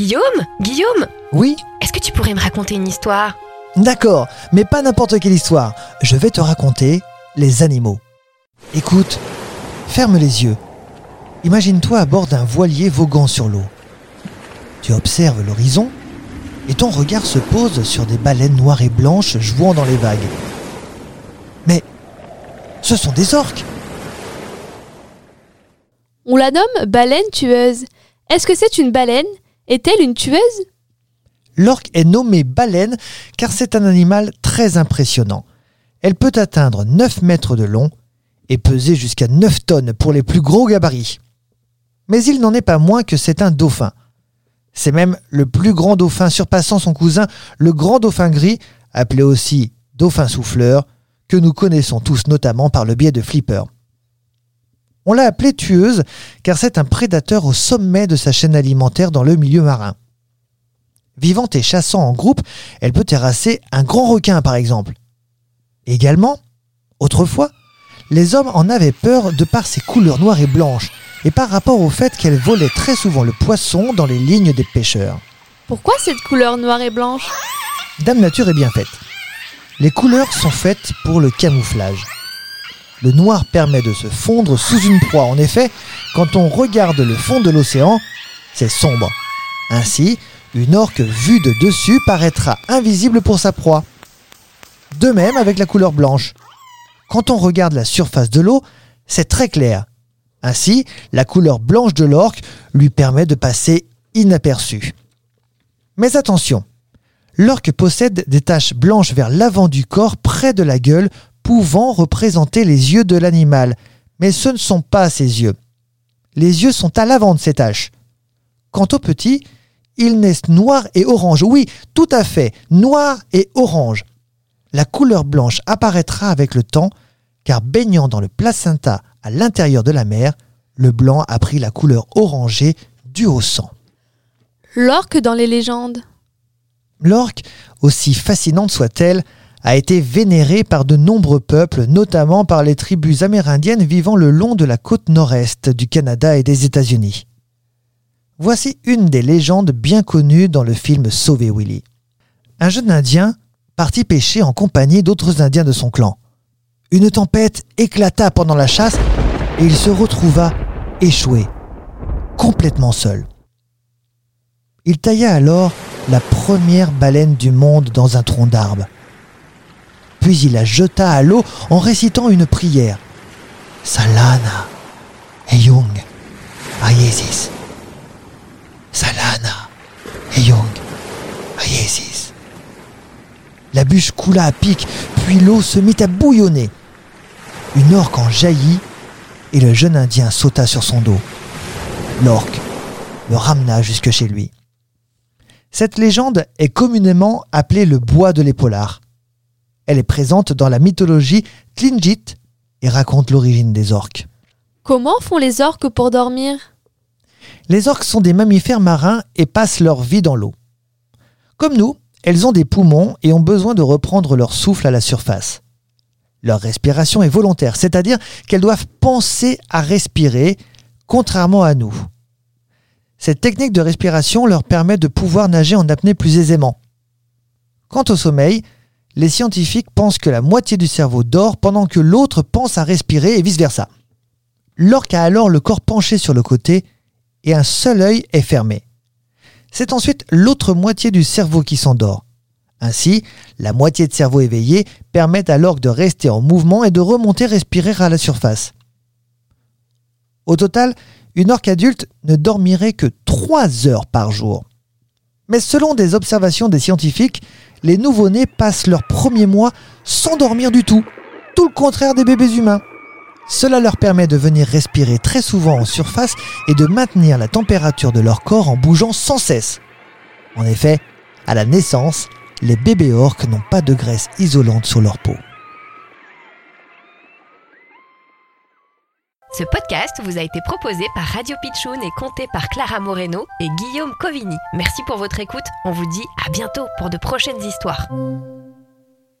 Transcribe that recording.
Guillaume Guillaume Oui Est-ce que tu pourrais me raconter une histoire? D'accord, mais pas n'importe quelle histoire. Je vais te raconter les animaux. Écoute, ferme les yeux. Imagine-toi à bord d'un voilier voguant sur l'eau. Tu observes l'horizon et ton regard se pose sur des baleines noires et blanches jouant dans les vagues. Mais ce sont des orques On la nomme baleine tueuse. Est-ce que c'est une baleine? Est-elle une tueuse? L'orque est nommée baleine car c'est un animal très impressionnant. Elle peut atteindre 9 mètres de long et peser jusqu'à 9 tonnes pour les plus gros gabarits. Mais il n'en est pas moins que c'est un dauphin. C'est même le plus grand dauphin surpassant son cousin, le grand dauphin gris, appelé aussi dauphin souffleur, que nous connaissons tous notamment par le biais de Flipper. On l'a appelée tueuse car c'est un prédateur au sommet de sa chaîne alimentaire dans le milieu marin. Vivant et chassant en groupe, elle peut terrasser un grand requin par exemple. Également, autrefois, les hommes en avaient peur de par ses couleurs noires et blanches et par rapport au fait qu'elle volait très souvent le poisson dans les lignes des pêcheurs. Pourquoi cette couleur noire et blanche? Dame Nature est bien faite. Les couleurs sont faites pour le camouflage. Le noir permet de se fondre sous une proie. En effet, quand on regarde le fond de l'océan, c'est sombre. Ainsi, une orque vue de dessus paraîtra invisible pour sa proie. De même avec la couleur blanche. Quand on regarde la surface de l'eau, c'est très clair. Ainsi, la couleur blanche de l'orque lui permet de passer inaperçue. Mais attention, l'orque possède des taches blanches vers l'avant du corps près de la gueule pouvant représenter les yeux de l'animal, mais ce ne sont pas ses yeux. Les yeux sont à l'avant de ces taches. Quant au petit, ils naissent noir et orange. Oui, tout à fait, noir et orange. La couleur blanche apparaîtra avec le temps, car baignant dans le placenta à l'intérieur de la mer, le blanc a pris la couleur orangée due au sang. L'orque dans les légendes. L'orque, aussi fascinante soit-elle, a été vénérée par de nombreux peuples, notamment par les tribus amérindiennes vivant le long de la côte nord-est du Canada et des États-Unis. Voici une des légendes bien connues dans le film Sauver Willy. Un jeune Indien partit pêcher en compagnie d'autres Indiens de son clan. Une tempête éclata pendant la chasse et il se retrouva échoué, complètement seul. Il tailla alors la première baleine du monde dans un tronc d'arbre. Puis il la jeta à l'eau en récitant une prière. Salana, Eyung, Aiesis. Salana, Eyung, Aiesis. La bûche coula à pic, puis l'eau se mit à bouillonner. Une orque en jaillit et le jeune Indien sauta sur son dos. L'orque le ramena jusque chez lui. Cette légende est communément appelée le bois de l'épaulard. Elle est présente dans la mythologie Tlingit et raconte l'origine des orques. Comment font les orques pour dormir? Les orques sont des mammifères marins et passent leur vie dans l'eau. Comme nous, elles ont des poumons et ont besoin de reprendre leur souffle à la surface. Leur respiration est volontaire, c'est-à-dire qu'elles doivent penser à respirer, contrairement à nous. Cette technique de respiration leur permet de pouvoir nager en apnée plus aisément. Quant au sommeil, les scientifiques pensent que la moitié du cerveau dort pendant que l'autre pense à respirer et vice-versa. L'orque a alors le corps penché sur le côté et un seul œil est fermé. C'est ensuite l'autre moitié du cerveau qui s'endort. Ainsi, la moitié de cerveau éveillé permet à l'orque de rester en mouvement et de remonter respirer à la surface. Au total, une orque adulte ne dormirait que 3 heures par jour. Mais selon des observations des scientifiques, les nouveau-nés passent leur premier mois sans dormir du tout, tout le contraire des bébés humains. Cela leur permet de venir respirer très souvent en surface et de maintenir la température de leur corps en bougeant sans cesse. En effet, à la naissance, les bébés orques n'ont pas de graisse isolante sur leur peau. Ce podcast vous a été proposé par Radio Pitchoun et compté par Clara Moreno et Guillaume Covini. Merci pour votre écoute. On vous dit à bientôt pour de prochaines histoires.